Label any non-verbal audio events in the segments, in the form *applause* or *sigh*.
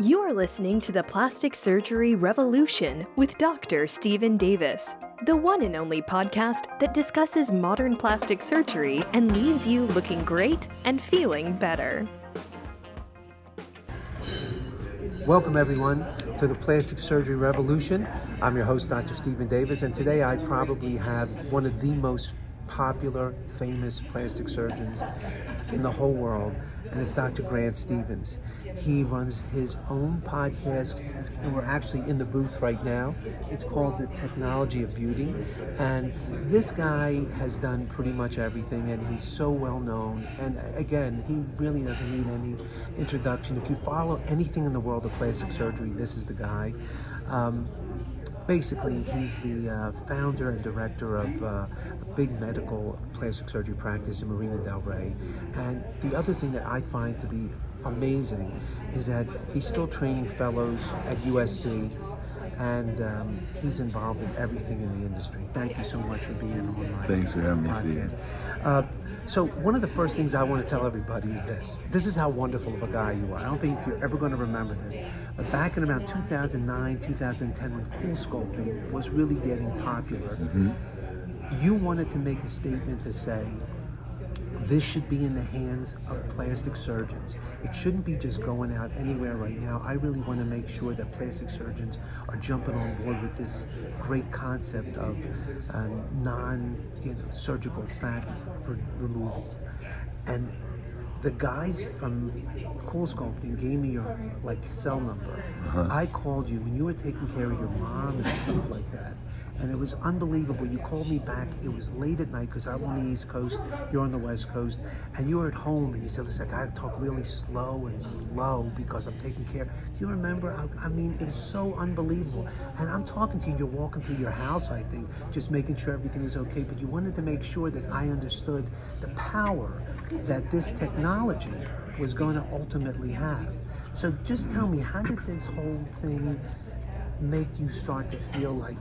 You are listening to the Plastic Surgery Revolution with Dr. Stephen Davis, the one and only podcast that discusses modern plastic surgery and leaves you looking great and feeling better. Welcome, everyone, to the Plastic Surgery Revolution. I'm your host, Dr. Stephen Davis, and today I probably have one of the most popular, famous plastic surgeons in the whole world, and it's Dr. Grant Stevens. He runs his own podcast, and we're actually in the booth right now. It's called The Technology of Beauty, and this guy has done pretty much everything, and he's so well known. And again, he really doesn't need any introduction. If you follow anything in the world of plastic surgery, this is the guy. Um, basically, he's the uh, founder and director of uh, a big medical plastic surgery practice in Marina Del Rey. And the other thing that I find to be amazing is that he's still training fellows at USC and um, he's involved in everything in the industry. Thank you so much for being on my Thanks for having me, Steve. Uh, so one of the first things I want to tell everybody is this. This is how wonderful of a guy you are. I don't think you're ever going to remember this. But back in around 2009, 2010, when cool sculpting was really getting popular, Mm-hmm. you wanted to make a statement to say, this should be in the hands of plastic surgeons. It shouldn't be just going out anywhere right now. I really want to make sure that plastic surgeons are jumping on board with this great concept of um, non-surgical fat re- removal. And the guys from Cool Sculpting gave me your like cell number. I called you when you were taking care of your mom and stuff like that. And it was unbelievable. You called me back. It was late at night because I'm on the East Coast, you're on the West Coast, and you were at home. And you said, "Listen, I gotta talk really slow and low because I'm taking care." Do you remember? I, I mean, it was so unbelievable. And I'm talking to you. You're walking through your house, I think, just making sure everything is okay. But you wanted to make sure that I understood the power that this technology was going to ultimately have. So just tell me, how did this whole thing make you start to feel like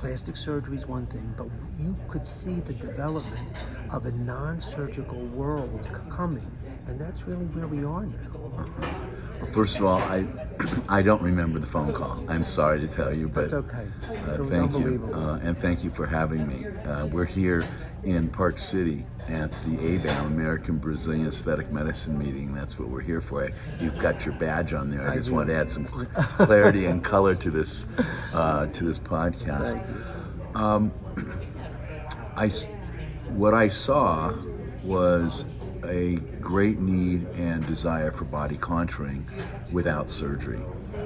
plastic surgery is one thing, but you could see the development of a non-surgical world coming, and that's really where we are now. Well, first of all, I *clears throat* I don't remember the phone call. I'm sorry to tell you, but That's okay. uh, thank you, uh, and thank you for having me. Uh, we're here in Park City at the ABAM, American Brazilian Aesthetic Medicine meeting. That's what we're here for. You've got your badge on there. I, I just do. want to add some *laughs* clarity and color to this uh, to this podcast. You. *clears throat* I, what I saw was a great need and desire for body contouring without surgery.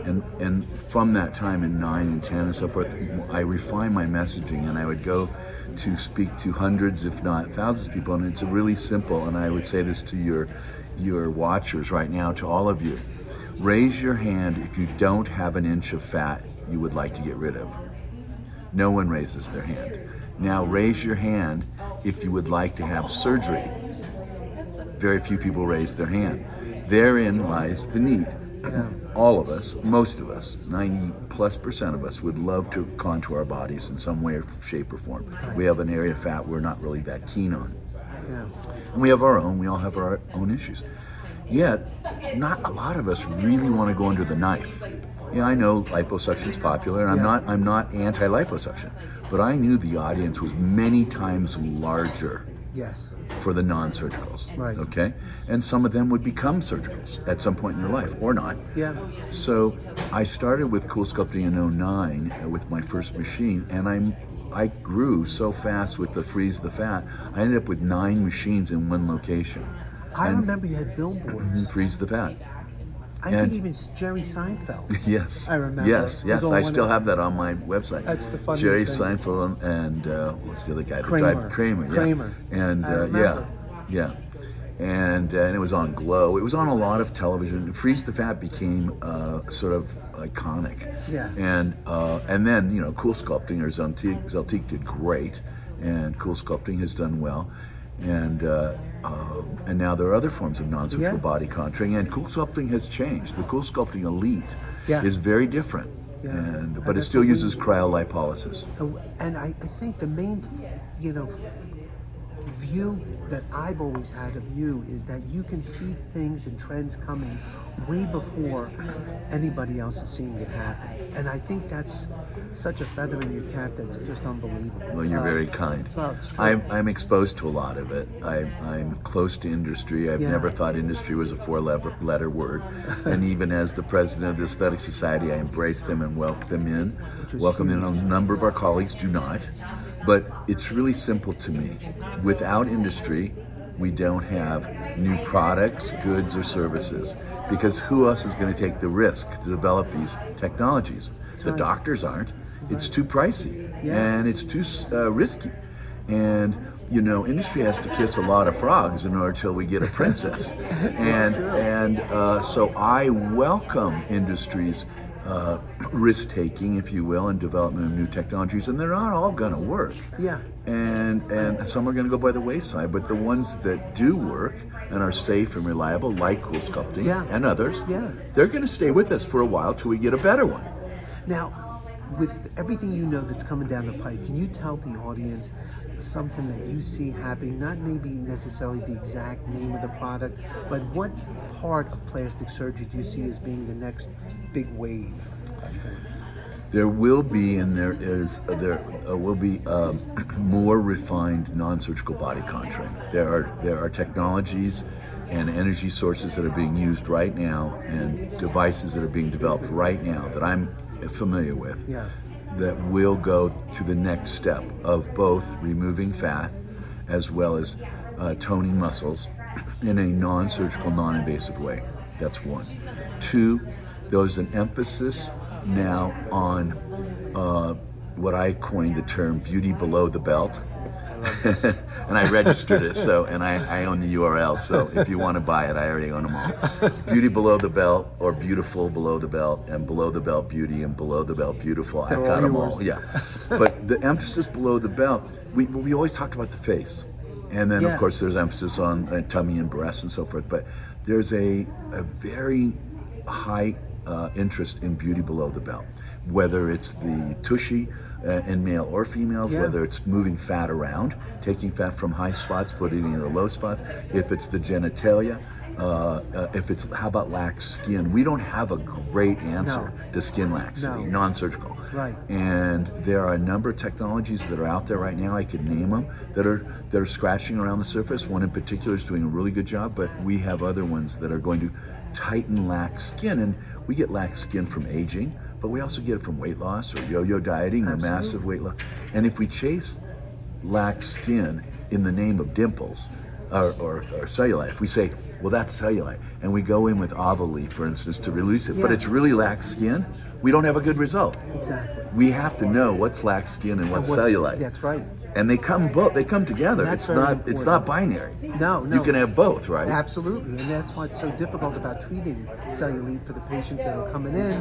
And, and from that time in 9 and 10 and so forth, I refined my messaging and I would go to speak to hundreds, if not thousands of people. And it's really simple. And I would say this to your, your watchers right now, to all of you. Raise your hand if you don't have an inch of fat you would like to get rid of. No one raises their hand. Now raise your hand if you would like to have surgery. Very few people raise their hand. Therein lies the need. All of us, most of us, 90 plus percent of us would love to contour our bodies in some way or shape or form. We have an area of fat we're not really that keen on. Yeah. And we have our own, we all have our own issues. Yet, not a lot of us really want to go under the knife. Yeah, I know liposuction is popular, and I'm Yeah. not I'm not anti-liposuction, but I knew the audience was many times larger Yes. for the non-surgicals. Right. Okay, and some of them would become surgicals at some point in their life, or not. Yeah. So I started with Cool Sculpting in 09 uh, with my first machine, and I'm I grew so fast with the freeze the fat. I ended up with nine machines in one location. I And- remember you had billboards. Freeze the fat. I And- think even Jerry Seinfeld. *laughs* Yes. I remember. Yes, yes. I still have that on my website. That's the funniest Jerry thing. Seinfeld and uh, what's the other guy? Kramer. died? Kramer. Yeah. Kramer. And uh, yeah, yeah. And, uh, and it was on Glow. It was on a lot of television. Freeze the Fat became uh, sort of iconic. Yeah. And uh, and then you know, Cool Sculpting or Zeltiq, Zeltiq did great, and Cool Sculpting has done well. And uh, uh, and now there are other forms of non-surgical Yeah. body contouring, and Cool Sculpting has changed. The Cool Sculpting Elite Yeah. is very different, Yeah. and And but it still what we- uses cryolipolysis. Uh, And I, I think the main, you know, view that I've always had of you is that you can see things and trends coming way before anybody else is seeing it happen. And I think that's such a feather in your cap that's just unbelievable. Well, you're Uh, very kind. well, it's true. I'm, I'm exposed to a lot of it. I, I'm close to industry. I've Yeah. never thought industry was a four letter, letter word. and *laughs* even as the president of the Aesthetic Society, I embrace them and welcome them in. Welcome in. A number of our colleagues do not. But it's really simple to me. Without industry, we don't have new products, goods, or services. Because who else is going to take the risk to develop these technologies? The doctors aren't. It's too pricey and it's too uh, risky. And you know, industry has to kiss a lot of frogs in order till we get a *laughs* princess. and and uh, so I welcome industry's uh, *clears throat* risk taking, if you will, and development of new technologies. And they're not all going to work. Yeah. And and some are going to go by the wayside, but the ones that do work and are safe and reliable, like Cool Sculpting Yeah. and others, Yeah. they're going to stay with us for a while till we get a better one. Now, with everything you know that's coming down the pike, can you tell the audience something that you see happening? Not maybe necessarily the exact name of the product, but what part of plastic surgery do you see as being the next big wave of things? There will be, and there is, uh, there uh, will be um, *clears throat* more refined non-surgical body contouring. There are there are technologies and energy sources that are being used right now, and devices that are being developed right now that I'm familiar with. Yeah. That will go to the next step of both removing fat, as well as uh, toning muscles, *clears throat* in a non-surgical, non-invasive way. That's one. Two, there's an emphasis now on uh, what I coined the term beauty below the belt. *laughs* and I registered it, so and I, I own the URL. So if you want to buy it, I already own them all. Beauty below the belt, or beautiful below the belt, and below the belt beauty, and below the belt beautiful. I've got them all. Yeah, but the emphasis below the belt, we we always talked about the face, and then Yeah. of course there's emphasis on uh, tummy and breasts and so forth. But there's a a very high uh, interest in beauty below the belt, whether it's the tushy uh, in male or females, Yeah. whether it's moving fat around, taking fat from high spots, putting it in the low spots, if it's the genitalia. Uh, uh, if it's how about lax skin? We don't have a great answer No. to skin laxity, No. non-surgical. Right. And there are a number of technologies that are out there right now. I could name them that are that are scratching around the surface. One in particular is doing a really good job, but we have other ones that are going to tighten lax skin. And we get lax skin from aging, but we also get it from weight loss or yo-yo dieting or massive weight loss. And if we chase lax skin in the name of dimples or, or, or cellulite, if we say, well, that's cellulite, and we go in with Avéli, for instance, to release it, but it's really lax skin, we don't have a good result. Exactly. We have to know what's lax skin and what's, What's- cellulite. That's right. And they come both. They come together. It's not. It's not binary. No, no. You can have both, right? Absolutely, and that's why it's so difficult about treating cellulite for the patients that are coming in.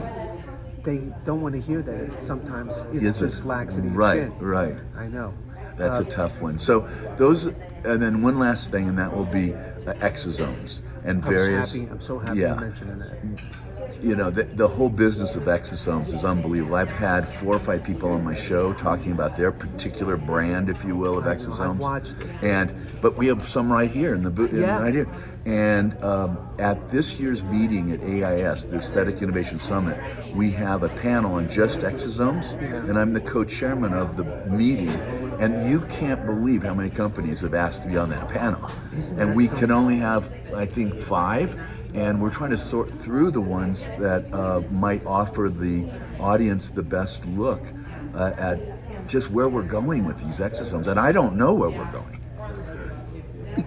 They don't want to hear that it sometimes is just laxity Right, skin. right. I know. That's a tough one. So those, and then one last thing, and that will be uh, exosomes and I'm various. so happy. I'm so happy yeah. you mentioned that. you know, the, the whole business of exosomes is unbelievable. I've had four or five people on my show talking about their particular brand, if you will, of know, I've exosomes. watched it. And but we have some right here in the booth, Yeah. right here. And um, at this year's meeting at AIS, the Aesthetic Innovation Summit, we have a panel on just exosomes, and I'm the co-chairman of the meeting. And you can't believe how many companies have asked to be on that panel. Isn't and that we can only have, I think, five and we're trying to sort through the ones that uh, might offer the audience the best look uh, at just where we're going with these exosomes. And I don't know where we're going.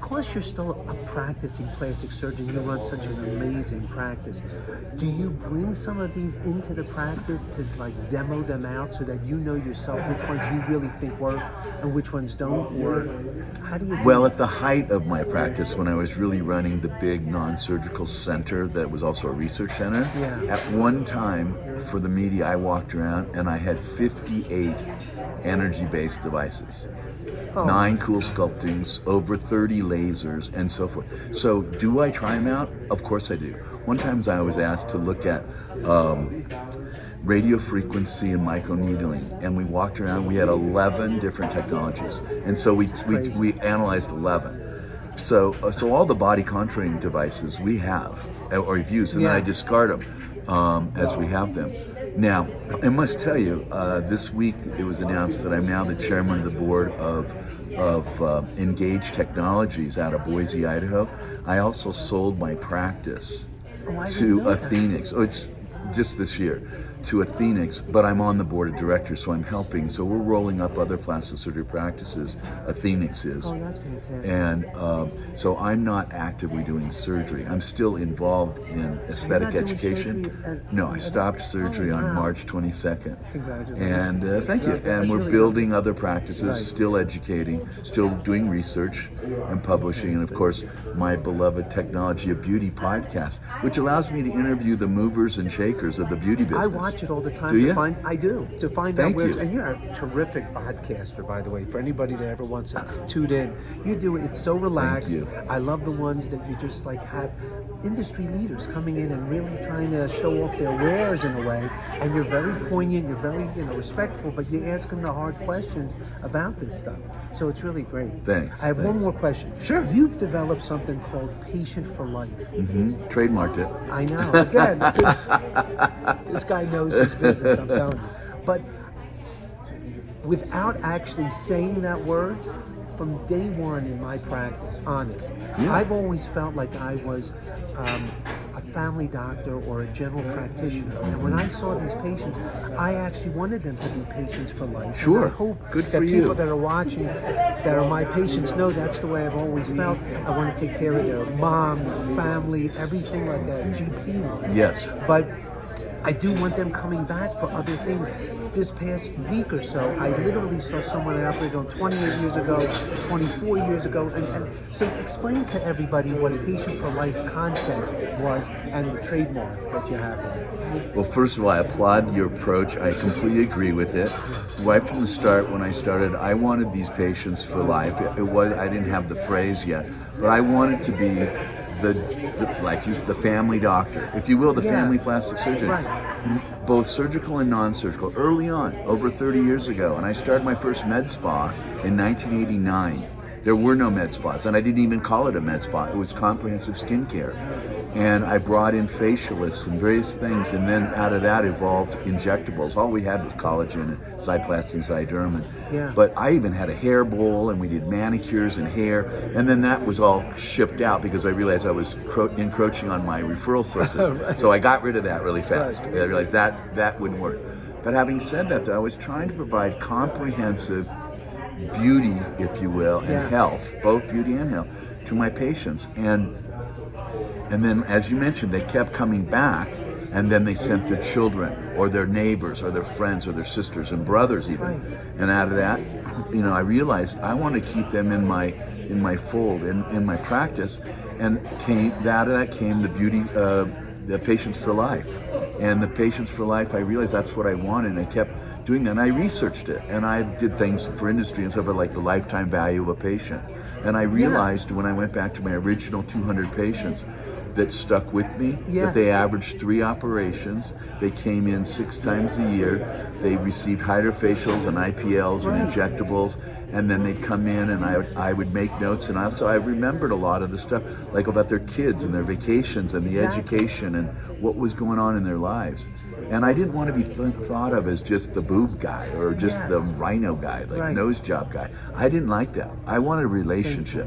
Because you're still a practicing plastic surgeon, you run such an amazing practice. Do you bring some of these into the practice to like demo them out so that you know yourself which ones you really think work and which ones don't? Or how do you do Well, at the height of my practice, when I was really running the big non surgical center that was also a research center, Yeah. at one time for the media, I walked around and I had 58 energy based devices. Oh. Nine cool sculptings, over 30 lasers, and so forth. So, do I try them out? Of course I do. One time I was asked to look at um, radio frequency and microneedling, and we walked around. We had 11 different technologies, and so we we, we analyzed 11. So, uh, so all the body contouring devices we have uh, or have used, and then I discard them um, as we have them. Now, I must tell you, uh, this week it was announced that I'm now the chairman of the board of of uh, Engage Technologies out of Boise, Idaho. I also sold my practice Oh, to that. Athenix. Oh, it's just this year to Athenix, but I'm on the board of directors, so I'm helping. So we're rolling up other plastic surgery practices. Athenix is. Oh, that's fantastic. And um, so I'm not actively doing surgery. I'm still involved in aesthetic education. at- no, I stopped surgery Oh, on. March 22nd. Congratulations. And uh, thank you. And we're building other practices, Right. still educating, still doing research and publishing, and of course, my beloved Technology of Beauty podcast, which allows me to interview the movers and shakers of the beauty business. Watch it all the time. Do to you? Find, I do to find Thank out where. you. And you're a terrific podcaster, by the way. For anybody that ever wants to tune in, you do it. It's so relaxed. you. I love the ones that you just like have industry leaders coming in and really trying to show off their wares in a way. And you're very poignant. You're very you know respectful, but you ask them the hard questions about this stuff. So it's really great. Thanks, I have one more question. Sure. You've developed something called Patient for Life. Mm-hmm. Trademarked it. I know. Again, *laughs* this guy knows his business. I'm telling you. But without actually saying that word, from day one in my practice, honest, Yeah. I've always felt like I was um, a family doctor or a general practitioner. And when I saw these patients, I actually wanted them to be patients for life. And Sure. I hope Good that for people you. that are watching, that are my patients, know that's the way I've always felt. I want to take care of their mom, their family, everything like a GP would. Yes. But I do want them coming back for other things. This past week or so, I literally saw someone I operated on 28 years ago, 24 years ago. And, and so explain to everybody what a Patient for Life concept was and the trademark that you have. Well, first of all, I applaud your approach. I completely agree with it. Right from the start, when I started, I wanted these patients for life. It was I didn't have the phrase yet, but I wanted to be the, the like you, the family doctor, if you will, the Yeah. family plastic surgeon, Right. both surgical and non-surgical. Early on, over 30 years ago, and I started my first med spa in 1989. There were no med spas, and I didn't even call it a med spa. It was comprehensive skincare. And I brought in facialists and various things, and then out of that evolved injectables. All we had was collagen and Zyplast and Zyderm. Yeah. But I even had a hair bowl, and we did manicures and hair, and then that was all shipped out because I realized I was cro- encroaching on my referral sources. *laughs* Right. So I got rid of that really fast. Right. I realized that that wouldn't work. But having said that, though, I was trying to provide comprehensive beauty, if you will, and Yeah. health, both beauty and health, to my patients. And and then, as you mentioned, they kept coming back, and then they sent their children, or their neighbors, or their friends, or their sisters and brothers, even. And out of that, you know, I realized I want to keep them in my in my fold, in, in my practice, and came of that came the beauty, uh, the patients for life, and the patients for life. I realized that's what I wanted, and I kept doing that. And I researched it, and I did things for industry and stuff like the lifetime value of a patient. And I realized when I went back to my original 200 patients that stuck with me, Yeah. that they averaged three operations. They came in six times a year. They received hydrofacials and IPLs and injectables, and then they'd come in and I, I would make notes. And also, I remembered a lot of the stuff, like about their kids and their vacations and the Exactly. education and what was going on in their lives. And I didn't want to be th- thought of as just the boob guy or just Yes. the rhino guy, like Right. nose job guy. I didn't like that. I wanted a relationship.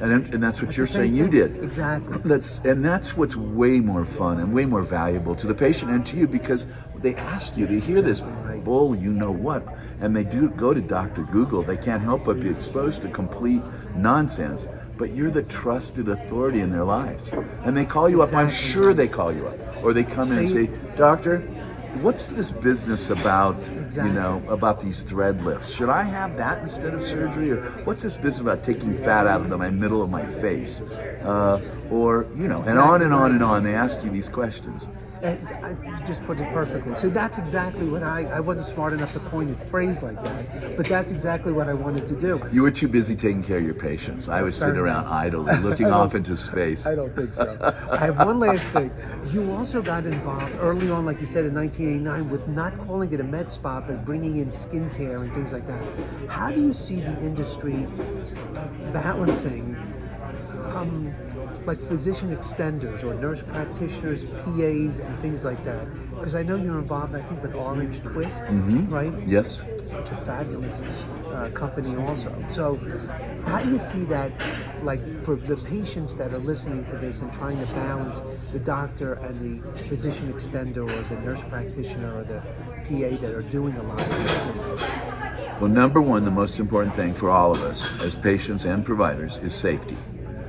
And, and that's what It's you're saying you did. Exactly. *laughs* That's and that's what's way more fun and way more valuable to the patient and to you because they ask you, they hear this bull, you know what, and they do go to Dr. Google. They can't help but be exposed to complete nonsense. But you're the trusted authority in their lives, and they call you up. I'm sure they call you up, or they come in and say, "Doctor, what's this business about? Exactly. You know, about these thread lifts. Should I have that instead of surgery? Or what's this business about taking fat out of the my middle of my face? Uh, or, you know, and on and on and on. They ask you these questions. And I, you just put it perfectly. So that's exactly what I, I wasn't smart enough to coin a phrase like that, but that's exactly what I wanted to do. You were too busy taking care of your patients. I was sitting around idly, looking *laughs* off into space. I don't think so. I have one last thing. You also got involved early on, like you said, in 1989, with not calling it a med spa, but bringing in skincare and things like that. How do you see the industry balancing um, like physician extenders or nurse practitioners, PAs, and things like that? Because I know you're involved, I think, with Orange Twist, right? Yes. It's a fabulous uh, company, also. So, how do you see that, like, for the patients that are listening to this and trying to balance the doctor and the physician extender or the nurse practitioner or the PA that are doing a lot of these? Well, number one, the most important thing for all of us as patients and providers is safety.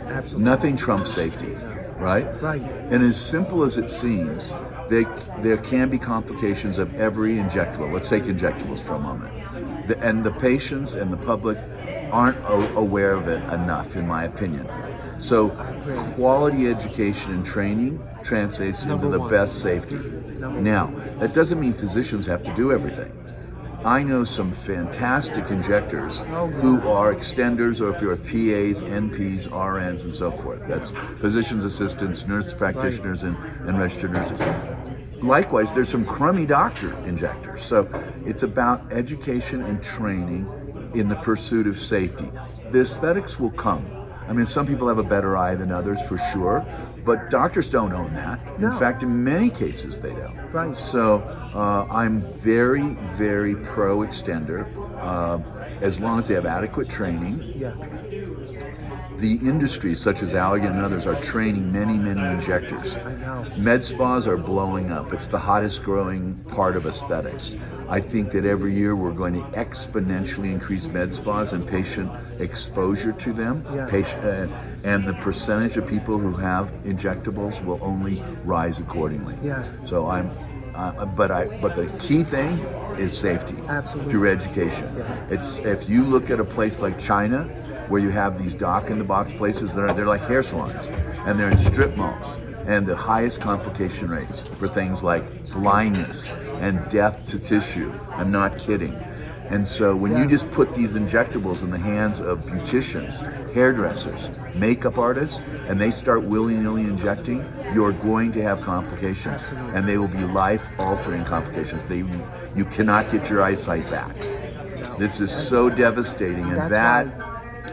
Absolutely. Nothing trumps safety, right? Right. And as simple as it seems, there, there can be complications of every injectable. Let's take injectables for a moment. The, and the patients and the public aren't a- aware of it enough, in my opinion. So, quality education and training translates Number into the one. best safety. Number Now, that doesn't mean physicians have to do everything. I know some fantastic injectors who are extenders, or if you're PAs, NPs, RNs, and so forth. That's physicians' assistants, nurse practitioners, and, and registered nurses. Likewise, there's some crummy doctor injectors. So it's about education and training in the pursuit of safety. The aesthetics will come. I mean, some people have a better eye than others for sure, but doctors don't own that. In No. fact, in many cases, they don't. Right. So uh, I'm very, very pro extender uh, as long as they have adequate training. Yeah. The industries such as Allergan and others are training many, many injectors. I know. Med spas are blowing up. It's the hottest growing part of aesthetics. I think that every year we're going to exponentially increase med spas and patient exposure to them. Yeah. Patient, uh, and the percentage of people who have injectables will only rise accordingly. Yeah. So I'm, uh, but I, but the key thing is safety. Absolutely. Through education. Yeah. It's if you look at a place like China, where you have these doc in the box places, they're they're like hair salons, and they're in strip malls, and the highest complication rates for things like blindness and death to tissue. I'm not kidding. And so when you just put these injectables in the hands of beauticians, hairdressers, makeup artists, and they start willy-nilly injecting, you're going to have complications, Absolutely. and they will be life-altering complications. They, you cannot get your eyesight back. This is so devastating, and that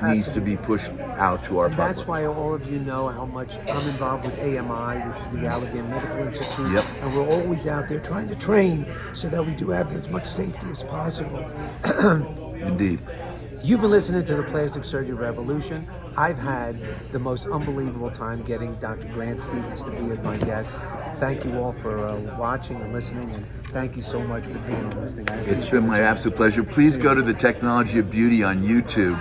needs to be pushed out to our And public. that's why all of you know how much I'm involved with AMI, which is the Allergan Medical Institute. Yep. And we're always out there trying to train so that we do have as much safety as possible. *clears throat* Indeed. You've been listening to the Plastic Surgery Revolution. I've had the most unbelievable time getting Dr. Grant Stevens to be as my guest. Thank you all for uh, watching and listening, and thank you so much for being on this thing. It's been my absolute pleasure. Please go to the Technology of Beauty on YouTube.